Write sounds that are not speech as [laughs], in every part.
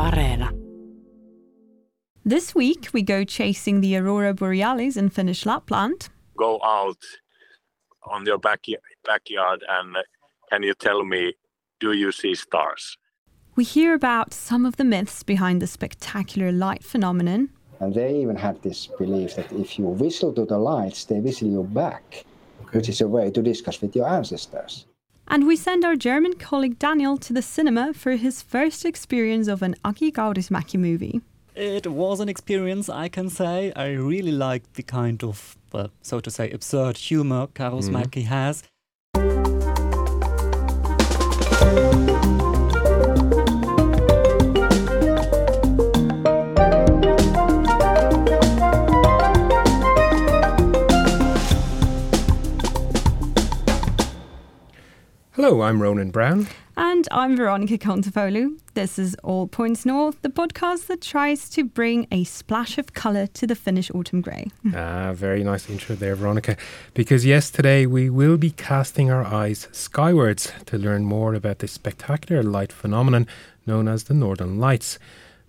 Areena. This week, we go chasing the aurora borealis in Finnish Lapland. go out on your back, backyard and can you tell me, do you see stars? We hear about some of the myths behind the spectacular light phenomenon. And they even had this belief that if you whistle to the lights, they whistle you back, which is a way to discuss with your ancestors. And we send our German colleague Daniel to the cinema for his first experience of an Aki Kaurismäki movie. It was an experience, I can say. I really liked the kind of, well, so to say, absurd humor Kaurismäki mm-hmm. has. Hello, I'm Ronan Browne. And I'm Veronica Kontopoulou. This is All Points North, the podcast that tries to bring a splash of colour to the Finnish autumn grey. [laughs] Ah, very nice intro there, Veronica. Because yes, today we will be casting our eyes skywards to learn more about this spectacular light phenomenon known as the Northern Lights.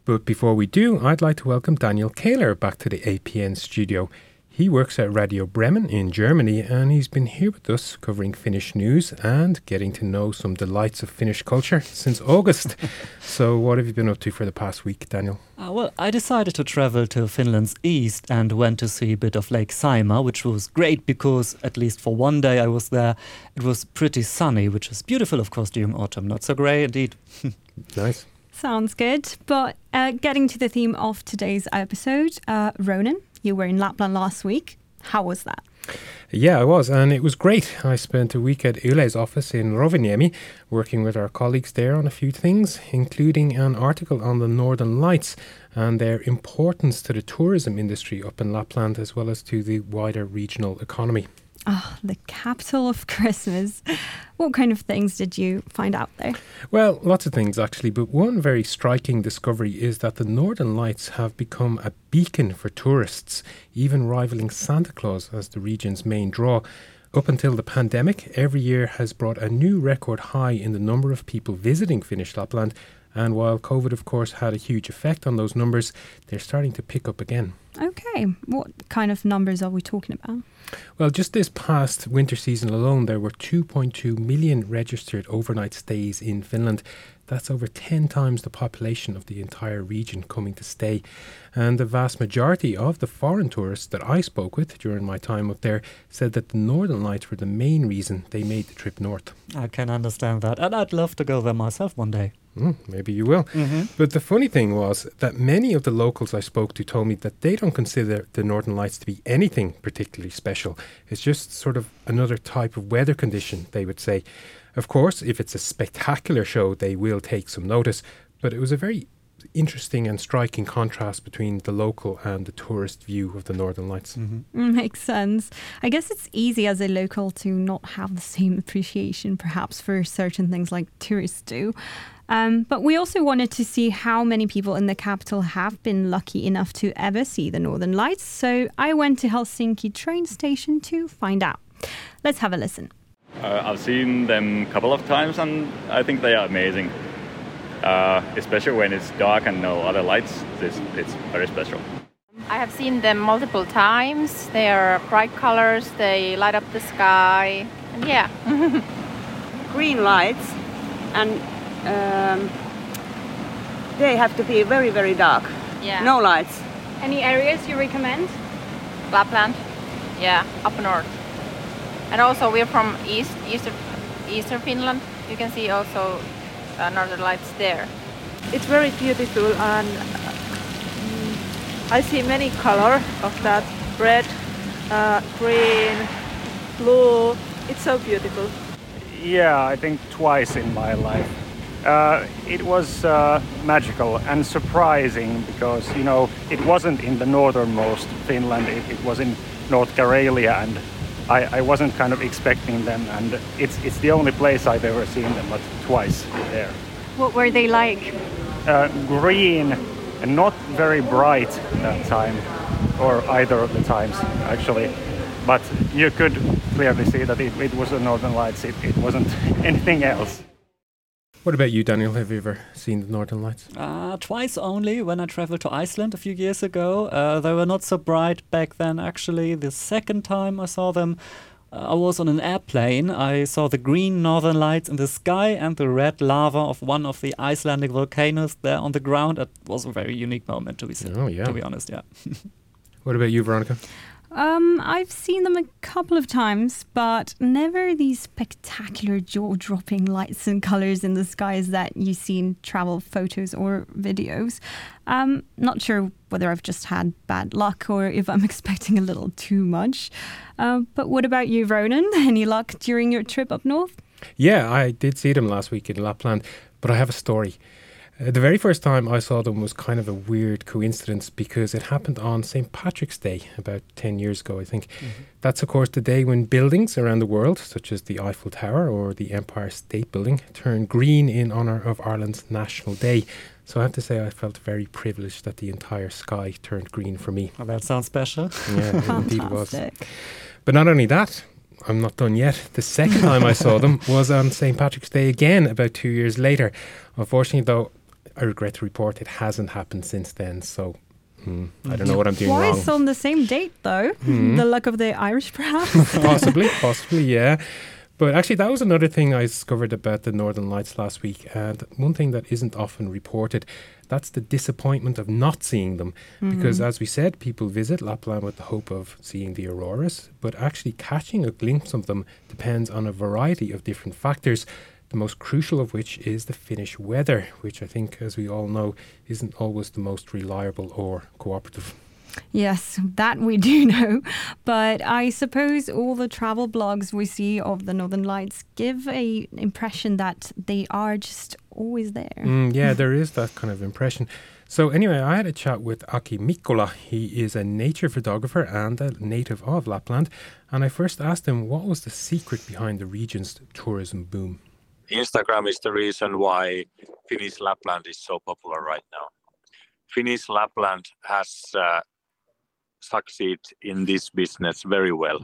But before we do, I'd like to welcome Daniel Kähler back to the APN studio. He works at Radio Bremen in Germany and he's been here with us covering Finnish news and getting to know some delights of Finnish culture since August. [laughs] so, what have you been up to for the past week, Daniel? Uh, well, I decided to travel to Finland's east and went to see a bit of Lake Saimaa, which was great because, at least for one day I was there, it was pretty sunny, which is beautiful, of course, during autumn. Not so grey indeed. [laughs] Nice. Sounds good. But uh, getting to the theme of today's episode, uh, Ronan, you were in Lapland last week. How was that? Yeah, I was, and it was great. I spent a week at Yle's office in Rovaniemi, working with our colleagues there on a few things, including an article on the Northern Lights and their importance to the tourism industry up in Lapland, as well as to the wider regional economy. Ah, the capital of [laughs] Christmas. What kind of things did you find out there? Well, lots of things actually, but one very striking discovery is that the Northern Lights have become a beacon for tourists, even rivaling Santa Claus as the region's main draw. Up until the pandemic, every year has brought a new record high in the number of people visiting Finnish Lapland. And while COVID, of course, had a huge effect on those numbers, they're starting to pick up again. Okay, what kind of numbers are we talking about? Well, just this past winter season alone, there were 2.2 million registered overnight stays in Finland. That's over 10 times the population of the entire region coming to stay. And the vast majority of the foreign tourists that I spoke with during my time up there said that the Northern Lights were the main reason they made the trip north. I can understand that, and I'd love to go there myself one day. Mm, maybe you will. But the funny thing was that many of the locals I spoke to told me that they don't consider the Northern Lights to be anything particularly special. It's just sort of another type of weather condition, they would say. Of course, if it's a spectacular show, they will take some notice. But it was a very interesting and striking contrast between the local and the tourist view of the Northern Lights. Mm, Makes sense. I guess it's easy as a local to not have the same appreciation, perhaps, for certain things like tourists do. Um, but we also wanted to see how many people in the capital have been lucky enough to ever see the Northern Lights. So I went to Helsinki train station to find out. Let's have a listen. Uh, I've seen them a couple of times and I think they are amazing. Uh, especially when it's dark and no other lights, it's, it's very special. I have seen them multiple times. They are bright colors, they light up the sky. And yeah, [laughs] green lights and um, they have to be very very dark yeah. no lights Any areas you recommend? Lapland, yeah, up north. And also we're from east, eastern, eastern Finland. You can see also uh, northern lights there. It's very beautiful and mm, I see many color of that red, uh, green, blue. It's so beautiful. Yeah, I think twice in my life. Uh, it was uh, magical and surprising because you know it wasn't in the northernmost Finland. It, it was in North Karelia, and I, I wasn't kind of expecting them. And it's it's the only place I've ever seen them, but twice there. What were they like? Uh, green and not very bright that time, or either of the times actually. But you could clearly see that it, it was the Northern Lights. It, it wasn't [laughs] anything else. What about you, Daniel? Have you ever seen the Northern Lights? Uh, twice only when I traveled to Iceland a few years ago. Uh, they were not so bright back then, actually. The second time I saw them, uh, I was on an airplane. I saw the green northern lights in the sky and the red lava of one of the Icelandic volcanoes there on the ground. It was a very unique moment, to be, seen. oh, yeah. to be honest, yeah. [laughs] what about you, Veronica? Um, I've seen them a couple of times, but never these spectacular jaw dropping lights and colors in the skies that you see in travel photos or videos. Um, not sure whether I've just had bad luck or if I'm [laughs] expecting a little too much. Uh, but what about you, Ronan? [laughs] Any luck during your trip up north? Yeah, I did see them last week in Lapland, but I have a story. Uh, the very first time I saw them was kind of a weird coincidence because it happened on St. Patrick's Day about 10 years ago, I think. Mm-hmm. That's, of course, the day when buildings around the world, such as the Eiffel Tower or the Empire State Building, turn green in honour of Ireland's National Day. So I have to say, I felt very privileged that the entire sky turned green for me. Oh, that sounds special. Yeah, it indeed was. But not only that, I'm not done yet. The second time I saw them [laughs] was on St. Patrick's Day again, about two years later. Unfortunately, though, I regret to report it hasn't happened since then. So mm, I don't know what I'm doing Why wrong. Twice on the same date, though? Mm. The luck of the Irish, perhaps? [laughs] possibly, possibly, yeah. But actually, that was another thing I discovered about the Northern Lights last week. And one thing that isn't often reported that's the disappointment of not seeing them. Mm-hmm. Because, as we said, people visit Lapland with the hope of seeing the auroras, but actually catching a glimpse of them depends on a variety of different factors the most crucial of which is the Finnish weather, which I think, as we all know, isn't always the most reliable or cooperative. Yes, that we do [laughs] know. But I suppose all the travel blogs we see of the Northern Lights give a impression that they are just always there. Mm, yeah, [laughs] there is that kind of impression. So anyway, I had a chat with Aki Mikkola. He is a nature photographer and a native of Lapland. And I first asked him what was the secret behind the region's tourism boom. Instagram is the reason why Finnish Lapland is so popular right now. Finnish Lapland has uh, succeeded in this business very well.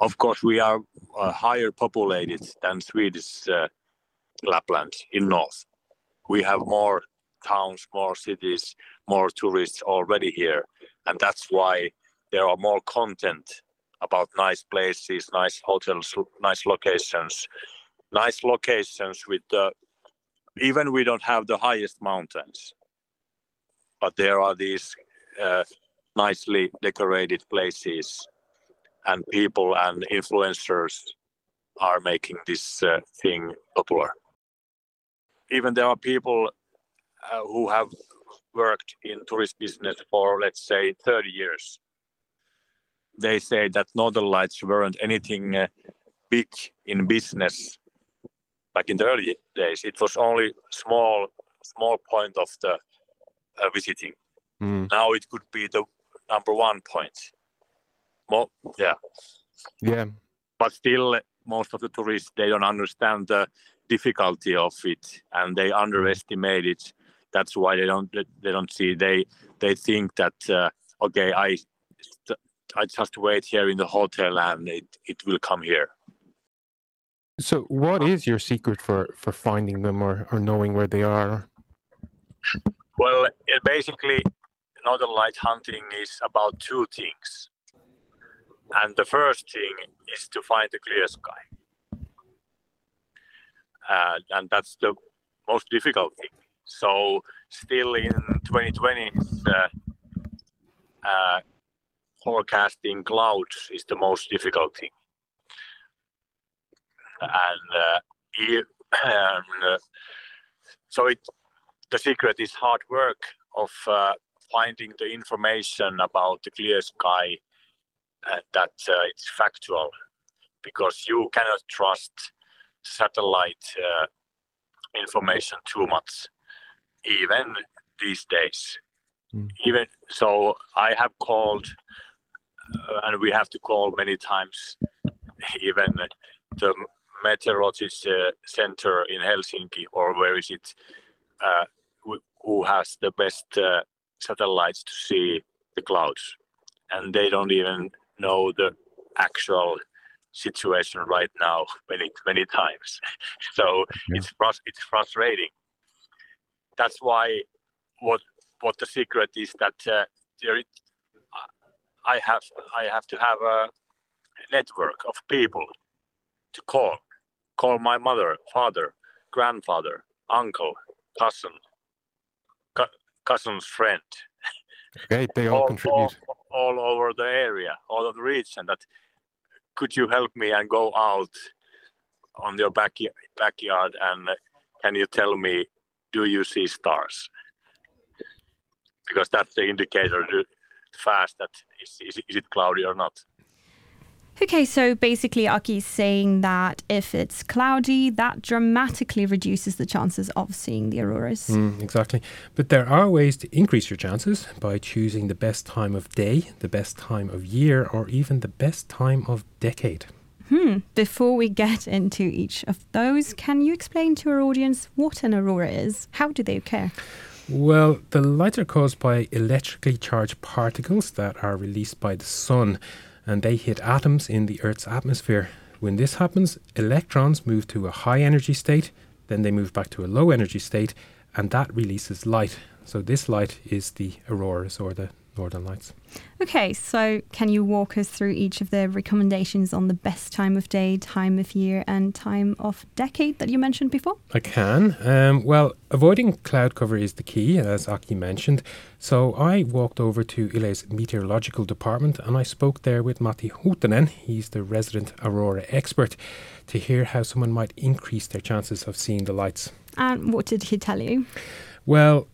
Of course, we are uh, higher populated than Swedish uh, Lapland in north. We have more towns, more cities, more tourists already here, and that's why there are more content about nice places, nice hotels, nice locations, nice locations with the even we don't have the highest mountains but there are these uh, nicely decorated places and people and influencers are making this uh, thing popular. Even there are people uh, who have worked in tourist business for let's say 30 years. They say that northern lights weren't anything uh, big in business back in the early days, it was only small small point of the uh, visiting. Mm. Now it could be the number one point. More, yeah. Yeah. But still, most of the tourists they don't understand the difficulty of it, and they underestimate it. That's why they don't they don't see. They they think that uh, okay, I I just have to wait here in the hotel and it, it will come here. So, what is your secret for for finding them or or knowing where they are? Well, it basically, northern light hunting is about two things, and the first thing is to find the clear sky, uh, and that's the most difficult thing. So, still in 2020, uh, uh, forecasting clouds is the most difficult thing and uh, uh, so it the secret is hard work of uh, finding the information about the clear sky that it's factual because you cannot trust satellite information too much even these days mm. even so i have called uh, and we have to call many times even the meteorologist uh, center in Helsinki, or where is it? Uh, who has the best uh, satellites to see the clouds, and they don't even know the actual situation right now many many times. [laughs] so Yeah. it's it's frustrating. That's why what what the secret is that uh, there is- I have I have to have a network of people to call. Call my mother, father, grandfather, uncle, cousin, cou- cousin's friend, Okay, they all all, contribute. all, all over the area, all of the region. That could you help me and go out on your backyard, backyard and can you tell me, do you see stars? Because that's the indicator to fast that is, is, is it cloudy or not. Okay, so basically, Aki is saying that if it's cloudy, that dramatically reduces the chances of seeing the auroras. Mm, exactly. But there are ways to increase your chances by choosing the best time of day, the best time of year, or even the best time of decade. Hmm. Before we get into each of those, can you explain to our audience what an aurora is? How do they occur? Well, the lights are caused by electrically charged particles that are released by the sun and they hit atoms in the Earth's atmosphere. When this happens, electrons move to a high energy state, then they move back to a low energy state, and that releases light. So, this light is the auroras or the northern lights. Okay, so can you walk us through each of the recommendations on the best time of day, time of year, and time of decade that you mentioned before? I can. Um, well, avoiding cloud cover is the key, as Aki mentioned. So I walked over to Yle's meteorological department and I spoke there with Matti Huutonen, he's the resident aurora expert, to hear how someone might increase their chances of seeing the lights. And what did he tell you? Well,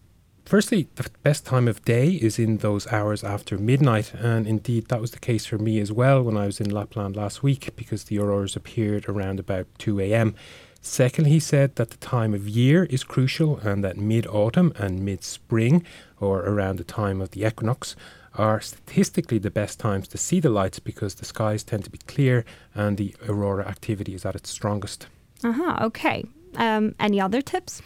Firstly, the best time of day is in those hours after midnight, and indeed that was the case for me as well when I was in Lapland last week because the auroras appeared around about 2 a.m. Second, he said that the time of year is crucial and that mid autumn and mid spring, or around the time of the equinox, are statistically the best times to see the lights because the skies tend to be clear and the aurora activity is at its strongest. Uh huh, okay. Um, any other tips?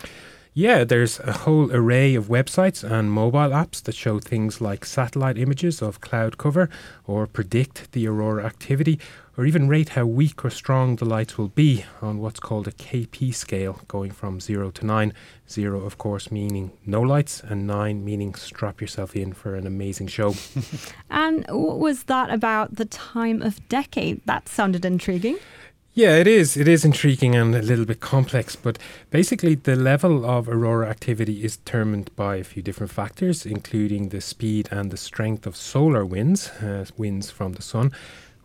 Yeah, there's a whole array of websites and mobile apps that show things like satellite images of cloud cover or predict the aurora activity or even rate how weak or strong the lights will be on what's called a KP scale, going from 0 to 9. 0, of course, meaning no lights, and 9 meaning strap yourself in for an amazing show. [laughs] and what was that about the time of decade? That sounded intriguing. Yeah, it is. It is intriguing and a little bit complex, but basically, the level of aurora activity is determined by a few different factors, including the speed and the strength of solar winds, uh, winds from the sun,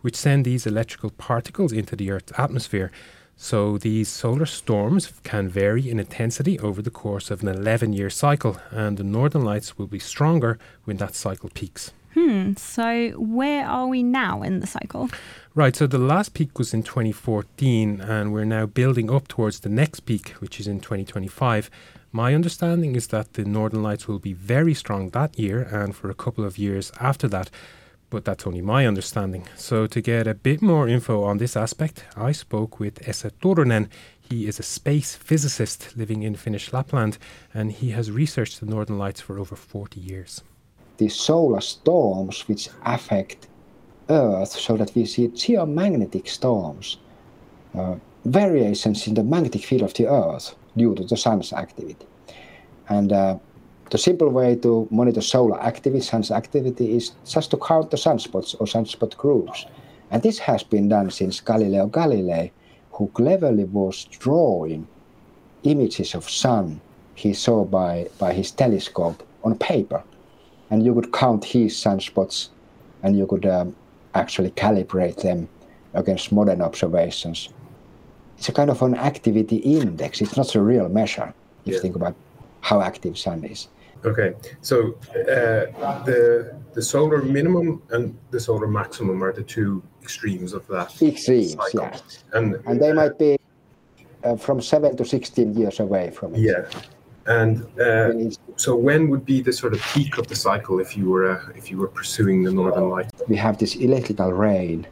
which send these electrical particles into the Earth's atmosphere. So, these solar storms can vary in intensity over the course of an 11 year cycle, and the northern lights will be stronger when that cycle peaks. Hmm, so where are we now in the cycle? Right, so the last peak was in 2014, and we're now building up towards the next peak, which is in 2025. My understanding is that the Northern Lights will be very strong that year and for a couple of years after that, but that's only my understanding. So, to get a bit more info on this aspect, I spoke with Esa Turunen. He is a space physicist living in Finnish Lapland, and he has researched the Northern Lights for over 40 years. The solar storms which affect Earth so that we see geomagnetic storms, uh, variations in the magnetic field of the Earth due to the sun's activity. And uh, the simple way to monitor solar activity, sun's activity, is just to count the sunspots or sunspot groups. And this has been done since Galileo Galilei, who cleverly was drawing images of sun he saw by, by his telescope on paper. And you could count his sunspots and you could um, actually calibrate them against modern observations. It's a kind of an activity index. It's not a real measure if you think about how active sun is. Okay, so uh, the the solar minimum and the solar maximum are the two extremes of that. Extremes, cycle. yeah. And And they might be uh, from 7 to 16 years away from it. yeah, and uh, so when would be the sort of peak of the cycle if you were uh, if you were pursuing the northern light? We have this electrical rain,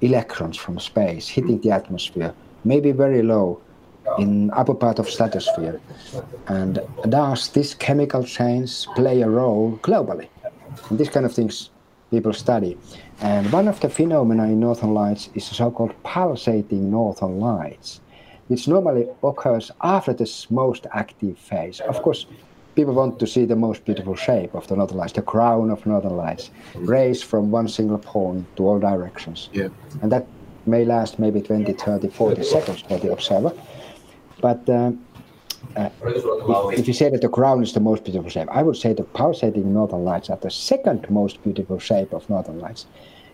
electrons from space hitting the atmosphere, maybe very low in upper part of stratosphere. And does this chemical change play a role globally? And these kind of things people study. And one of the phenomena in northern lights is the so-called pulsating northern lights, which normally occurs after the most active phase. Of course, people want to see the most beautiful shape of the northern lights, the crown of northern lights, rays from one single point to all directions. Yeah. And that may last maybe 20, 30, 40 seconds for the observer. But uh, uh, if, if you say that the crown is the most beautiful shape, I would say the pulsating northern lights are the second most beautiful shape of northern lights.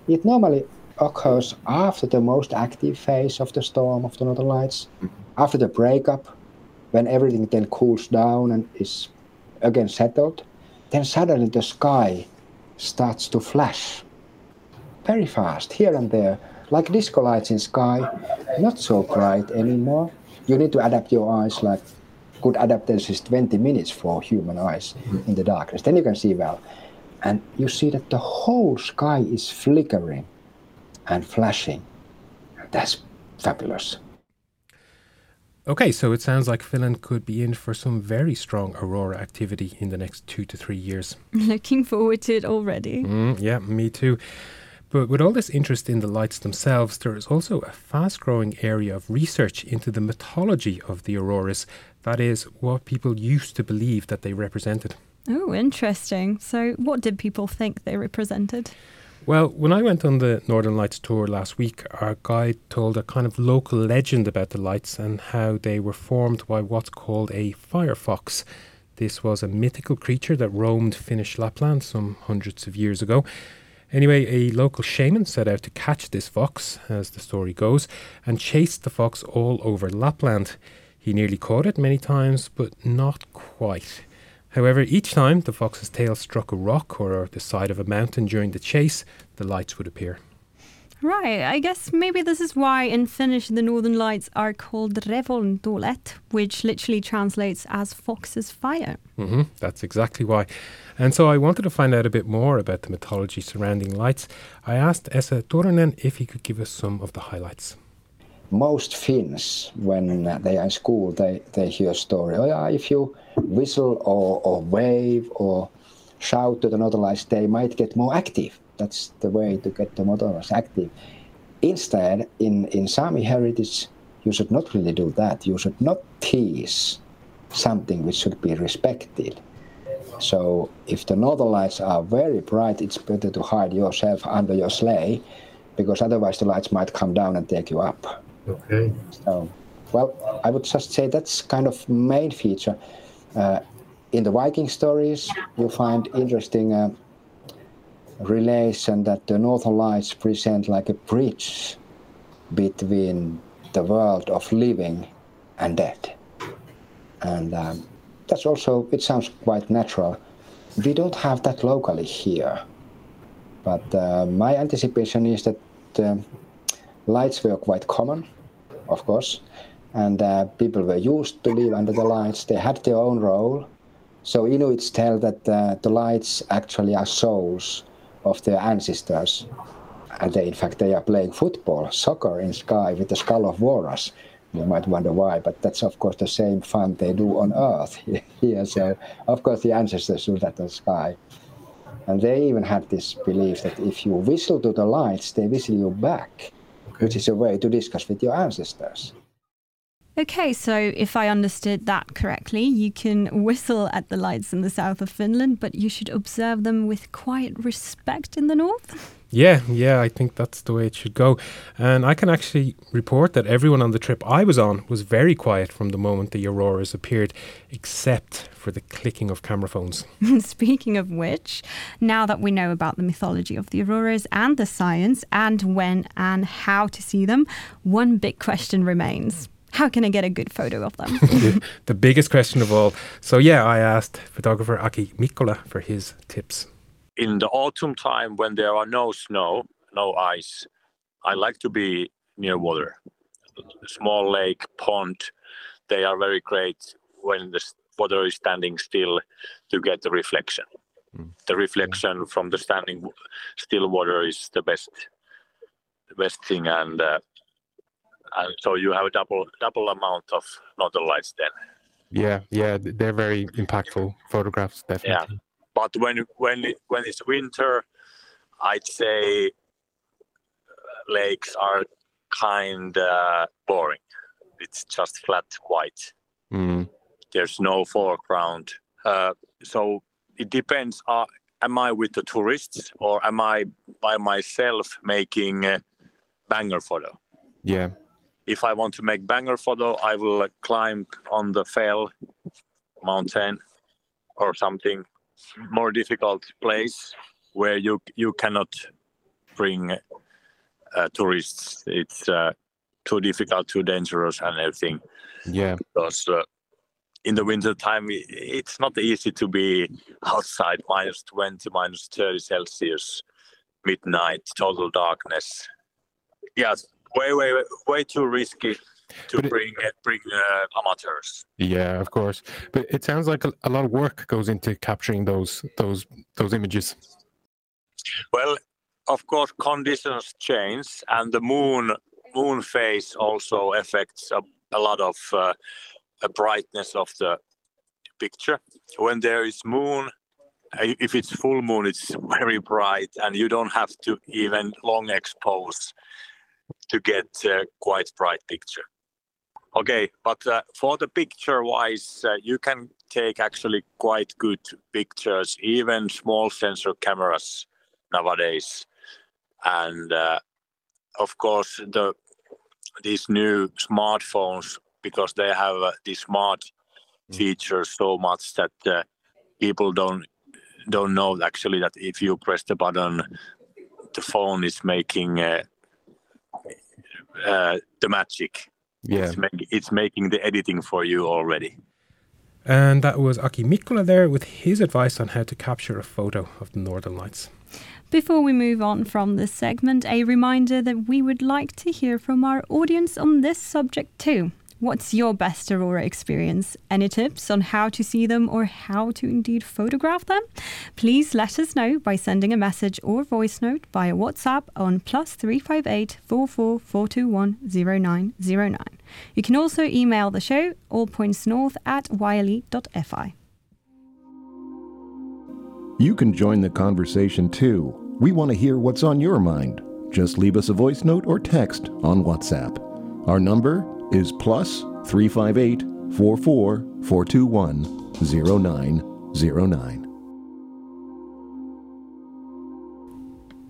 It normally occurs after the most active phase of the storm of the northern lights, mm-hmm. after the breakup, when everything then cools down and is again settled, then suddenly the sky starts to flash very fast here and there, like disco lights in sky, not so bright anymore. You need to adapt your eyes like good adaptation is 20 minutes for human eyes mm-hmm. in the darkness. Then you can see well. And you see that the whole sky is flickering and flashing. That's fabulous. Okay, so it sounds like Finland could be in for some very strong aurora activity in the next two to three years. [laughs] Looking forward to it already. Mm, yeah, me too. But with all this interest in the lights themselves, there is also a fast growing area of research into the mythology of the auroras. That is, what people used to believe that they represented. Oh, interesting. So, what did people think they represented? Well, when I went on the Northern Lights tour last week, our guide told a kind of local legend about the lights and how they were formed by what's called a firefox. This was a mythical creature that roamed Finnish Lapland some hundreds of years ago. Anyway, a local shaman set out to catch this fox, as the story goes, and chased the fox all over Lapland. He nearly caught it many times, but not quite. However, each time the fox's tail struck a rock or the side of a mountain during the chase, the lights would appear. Right, I guess maybe this is why in Finnish the northern lights are called revontulet, which literally translates as fox's fire. Mm-hmm, that's exactly why. And so I wanted to find out a bit more about the mythology surrounding lights. I asked Esa Turunen if he could give us some of the highlights most Finns, when they are in school, they, they hear a story. Oh, yeah, if you whistle or, or wave or shout to the lights, they might get more active. That's the way to get the lights active. Instead, in, in Sami heritage, you should not really do that. You should not tease something which should be respected. So if the northern lights are very bright, it's better to hide yourself under your sleigh because otherwise the lights might come down and take you up. Okay. So, well, I would just say that's kind of main feature. Uh, in the Viking stories, you find interesting uh, relation that the Northern Lights present like a bridge between the world of living and dead. And um, that's also, it sounds quite natural. We don't have that locally here. But uh, my anticipation is that uh, lights were quite common, of course, and uh, people were used to live under the lights. They had their own role. So Inuits tell that uh, the lights actually are souls of their ancestors. And they, in fact, they are playing football, soccer in sky with the skull of walrus. You might wonder why, but that's of course the same fun they do on Earth [laughs] here. So of course the ancestors do that on sky. And they even had this belief that if you whistle to the lights, they whistle you back. Which is a way to discuss with your ancestors. Okay, so if I understood that correctly, you can whistle at the lights in the south of Finland, but you should observe them with quiet respect in the north? [laughs] Yeah, yeah, I think that's the way it should go. And I can actually report that everyone on the trip I was on was very quiet from the moment the auroras appeared, except for the clicking of camera phones. [laughs] Speaking of which, now that we know about the mythology of the auroras and the science and when and how to see them, one big question remains. How can I get a good photo of them? [laughs] the biggest question of all. So, yeah, I asked photographer Aki Mikkola for his tips in the autumn time when there are no snow, no ice, I like to be near water. Small lake, pond, they are very great when the water is standing still to get the reflection. Mm. The reflection from the standing still water is the best, the best thing, and uh, and so you have a double double amount of northern lights then. Yeah, yeah, they're very impactful photographs, definitely. Yeah. But when when when it's winter, I'd say lakes are kind uh, boring. It's just flat white. Mm. There's no foreground. Uh, so it depends. Uh, am I with the tourists or am I by myself making a banger photo? Yeah. If I want to make banger photo, I will uh, climb on the fell mountain or something more difficult place where you you cannot bring uh, tourists. It's uh, too difficult, too dangerous, and everything. Yeah. Because uh, in the winter time, it's not easy to be outside minus 20, minus 30 Celsius, midnight, total darkness. Yes, way, way, way too risky to But bring uh, bring uh, amateurs. Yeah, of course. But it sounds like a, a lot of work goes into capturing those those those images. Well, of course, conditions change, and the moon moon phase also affects a, a lot of uh, the brightness of the picture. When there is moon, uh, if it's full moon, it's [laughs] very bright, and you don't have to even long expose to get a quite bright picture. Okay, but uh, for the picture wise, uh, you can take actually quite good pictures, even small sensor cameras nowadays. And uh, of course, the these new smartphones, because they have uh, the smart features so much that uh, people don't don't know actually that if you press the button, the phone is making uh, the magic. Yeah. It's, make, it's making the editing for you already. And that was Aki Mikkola there with his advice on how to capture a photo of the Northern Lights. Before we move on from this segment, a reminder that we would like to hear from our audience on this subject too. What's your best Aurora experience? Any tips on how to see them or how to indeed photograph them? Please let us know by sending a message or voice note via WhatsApp on plus 358 44 421 0909. You can also email the show allpointsnorth at yle.fi. You can join the conversation too. We want to hear what's on your mind. Just leave us a voice note or text on WhatsApp. Our number is plus 358 44 421 0909.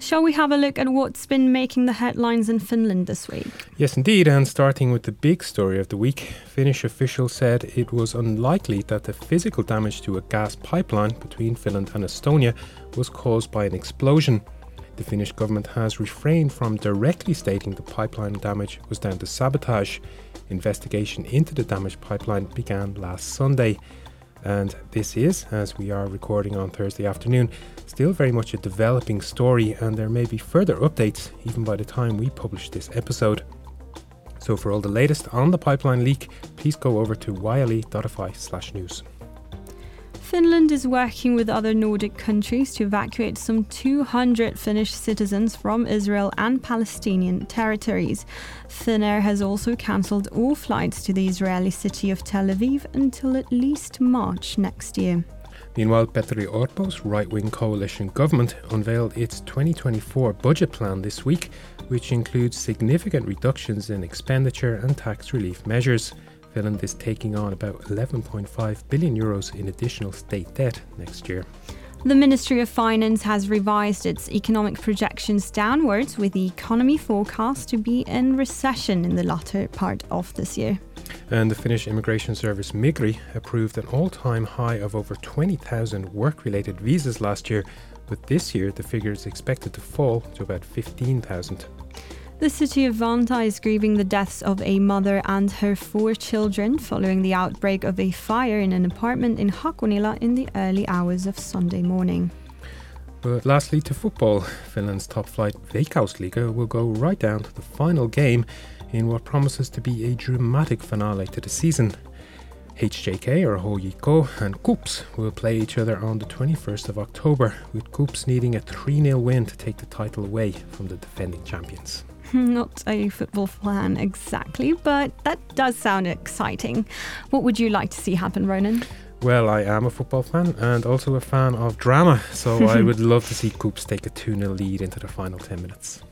Shall we have a look at what's been making the headlines in Finland this week? Yes, indeed. And starting with the big story of the week, Finnish officials said it was unlikely that the physical damage to a gas pipeline between Finland and Estonia was caused by an explosion. The Finnish government has refrained from directly stating the pipeline damage was down to sabotage. Investigation into the damaged pipeline began last Sunday. And this is, as we are recording on Thursday afternoon, still very much a developing story, and there may be further updates even by the time we publish this episode. So, for all the latest on the pipeline leak, please go over to yle.fi slash news. Finland is working with other Nordic countries to evacuate some 200 Finnish citizens from Israel and Palestinian territories. Finnair has also cancelled all flights to the Israeli city of Tel Aviv until at least March next year. Meanwhile, Petteri Orpo's right wing coalition government unveiled its 2024 budget plan this week, which includes significant reductions in expenditure and tax relief measures. Finland is taking on about 11.5 billion euros in additional state debt next year. The Ministry of Finance has revised its economic projections downwards, with the economy forecast to be in recession in the latter part of this year. And the Finnish immigration service Migri approved an all time high of over 20,000 work related visas last year, but this year the figure is expected to fall to about 15,000. The city of Vantaa is grieving the deaths of a mother and her four children following the outbreak of a fire in an apartment in Hakunila in the early hours of Sunday morning. But lastly, to football, Finland's top flight Veikkausliiga will go right down to the final game in what promises to be a dramatic finale to the season. HJK or HJK and Kups will play each other on the 21st of October, with Kups needing a 3 0 win to take the title away from the defending champions. [laughs] Not a football fan exactly, but that does sound exciting. What would you like to see happen, Ronan? Well, I am a football fan and also a fan of drama, so [laughs] I would love to see Kups take a 2 0 lead into the final 10 minutes.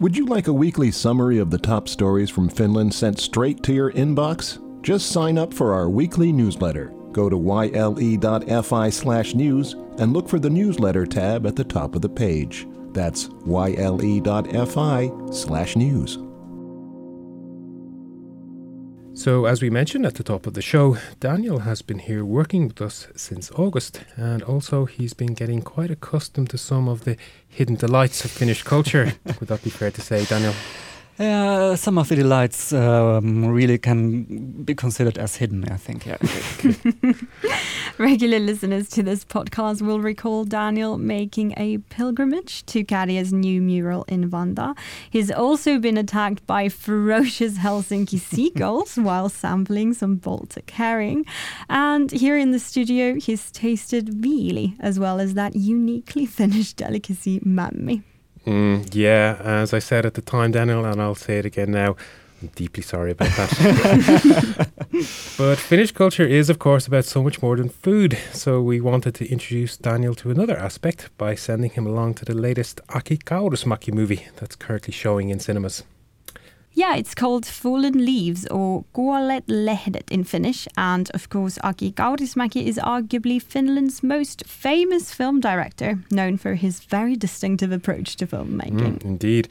Would you like a weekly summary of the top stories from Finland sent straight to your inbox? Just sign up for our weekly newsletter. Go to yle.fi slash news and look for the newsletter tab at the top of the page. That's yle.fi slash news. So, as we mentioned at the top of the show, Daniel has been here working with us since August, and also he's been getting quite accustomed to some of the hidden delights of Finnish culture. [laughs] Would that be fair to say, Daniel? Yeah, some of the delights um, really can be considered as hidden, I think. Yeah. [laughs] Regular listeners to this podcast will recall Daniel making a pilgrimage to Käärijä's new mural in Vantaa. He's also been attacked by ferocious Helsinki seagulls [laughs] while sampling some Baltic herring. And here in the studio, he's tasted viili as well as that uniquely Finnish delicacy, mämmi. Mm, yeah, as I said at the time, Daniel, and I'll say it again now. I'm deeply sorry about that. [laughs] but Finnish culture is, of course, about so much more than food. So we wanted to introduce Daniel to another aspect by sending him along to the latest Aki Kaurismäki movie that's currently showing in cinemas. Yeah, it's called Fallen Leaves or Kuolleet lehdet in Finnish. And of course, Aki Kaurismäki is arguably Finland's most famous film director, known for his very distinctive approach to filmmaking. Mm, indeed.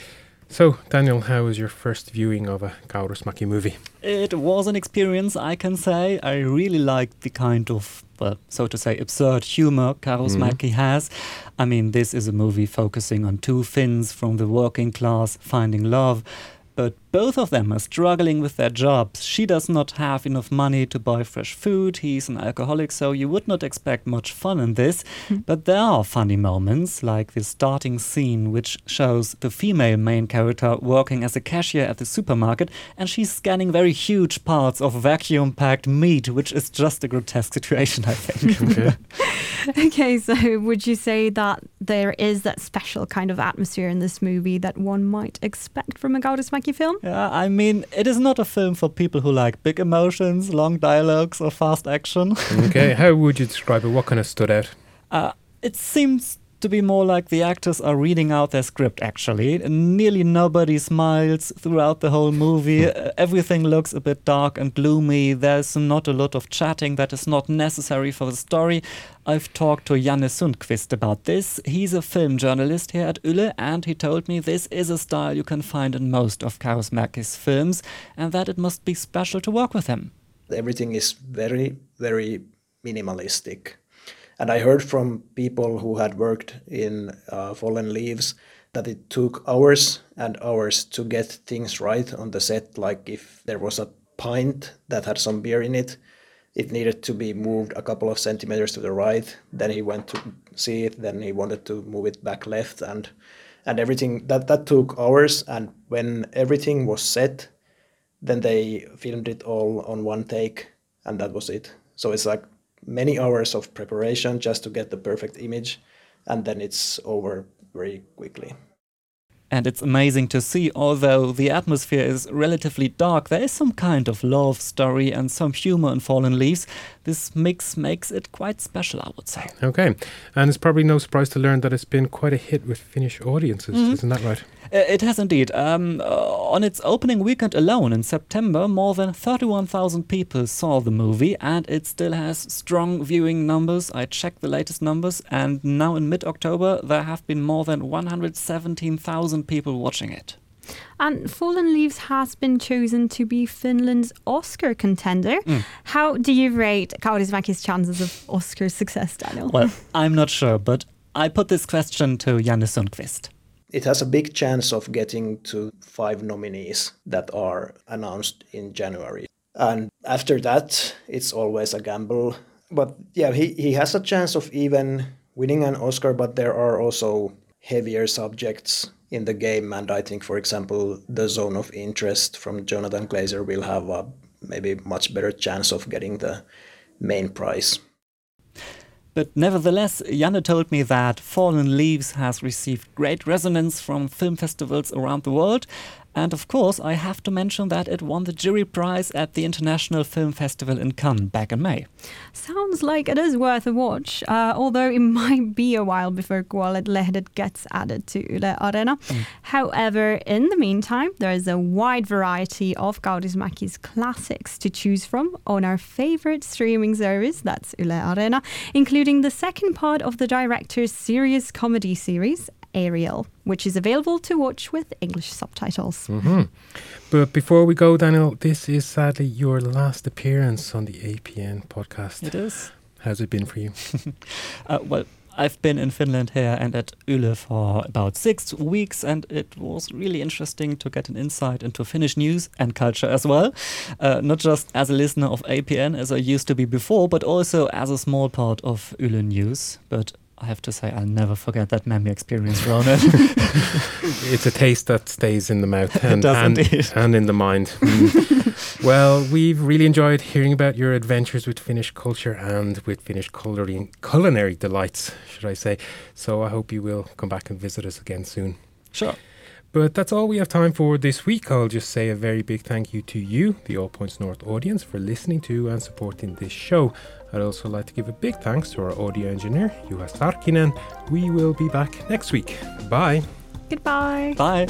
So, Daniel, how was your first viewing of a Kaurismäki movie? It was an experience, I can say. I really liked the kind of, well, so to say, absurd humor Kaurismäki mm. has. I mean, this is a movie focusing on two Finns from the working class finding love but both of them are struggling with their jobs. She does not have enough money to buy fresh food. He's an alcoholic, so you would not expect much fun in this. Hmm. but there are funny moments, like the starting scene, which shows the female main character working as a cashier at the supermarket, and she's scanning very huge parts of vacuum packed meat, which is just a grotesque situation, I think. [laughs] okay. okay, so would you say that there is that special kind of atmosphere in this movie that one might expect from a Kaurismäki film? Yeah, I mean, it is not a film for people who like big emotions, long dialogues, or fast action. okay, how would you describe it? What kind of stood out? Uh, it seems to be more like the actors are reading out their script, actually. Nearly nobody smiles throughout the whole movie. uh, everything looks a bit dark and gloomy. There's not a lot of chatting that is not necessary for the story. I've talked to Janne Sundqvist about this. He's a film journalist here at Yle, and he told me this is a style you can find in most of Kaurismäki's films, and that it must be special to work with him. Everything is very, very minimalistic and I heard from people who had worked in uh, Fallen Leaves that it took hours and hours to get things right on the set. Like if there was a pint that had some beer in it, it needed to be moved a couple of centimeters to the right. Then he went to see it. Then he wanted to move it back left, and and everything that that took hours. And when everything was set, then they filmed it all on one take, and that was it. So it's like many hours of preparation just to get the perfect image, and then it's over very quickly. And it's amazing to see, although the atmosphere is relatively dark, there is some kind of love story and some humor in Fallen Leaves. This mix makes it quite special, I would say. Okay. And it's probably no surprise to learn that it's been quite a hit with Finnish audiences, mm isn't that right? Uh, it has indeed. Um, uh, on its opening weekend alone in September, more than 31,000 people saw the movie, and it still has strong viewing numbers. I checked the latest numbers, and now in mid October, there have been more than 117,000 people watching it. And Fallen Leaves has been chosen to be Finland's Oscar contender. Mm. How do you rate Kaurismäki's chances of Oscar success, Daniel? Well, I'm not sure, but I put this question to Janne Sundqvist it has a big chance of getting to five nominees that are announced in January. And after that, it's always a gamble. But yeah, he, he has a chance of even winning an Oscar, but there are also heavier subjects in the game. And I think, for example, the zone of interest from Jonathan Glazer will have a maybe much better chance of getting the main prize. But nevertheless, Janne told me that Fallen Leaves has received great resonance from film festivals around the world. And of course, I have to mention that it won the jury prize at the International Film Festival in Cannes back in May. Sounds like it is worth a watch, uh, although it [laughs] might be a while before Lehdet gets added to Yle Areena. Mm. However, in the meantime, there is a wide variety of Kaurismäki's classics to choose from on our favorite streaming service, that's Yle Areena, including the second part of the director's serious comedy series, Areena, which is available to watch with English subtitles. Mm-hmm. But before we go, Daniel, this is sadly your last appearance on the APN podcast. It is. How's it been for you? [laughs] uh, well, I've been in Finland here and at Yle for about six weeks, and it was really interesting to get an insight into Finnish news and culture as well. Uh, not just as a listener of APN as I used to be before, but also as a small part of Yle News. But I have to say, I'll never forget that mämmi experience, Ronan. [laughs] [laughs] it's a taste that stays in the mouth [laughs] and, and, and, in the mind. Mm. well, we've really enjoyed hearing about your adventures with Finnish culture and with Finnish culinary, culinary delights, should I say. So I hope you will come back and visit us again soon. Sure. But that's all we have time for this week. I'll just say a very big thank you to you, the All Points North audience, for listening to and supporting this show. I'd also like to give a big thanks to our audio engineer, Juha Sarkkinen. We will be back next week. Bye. Goodbye. Bye.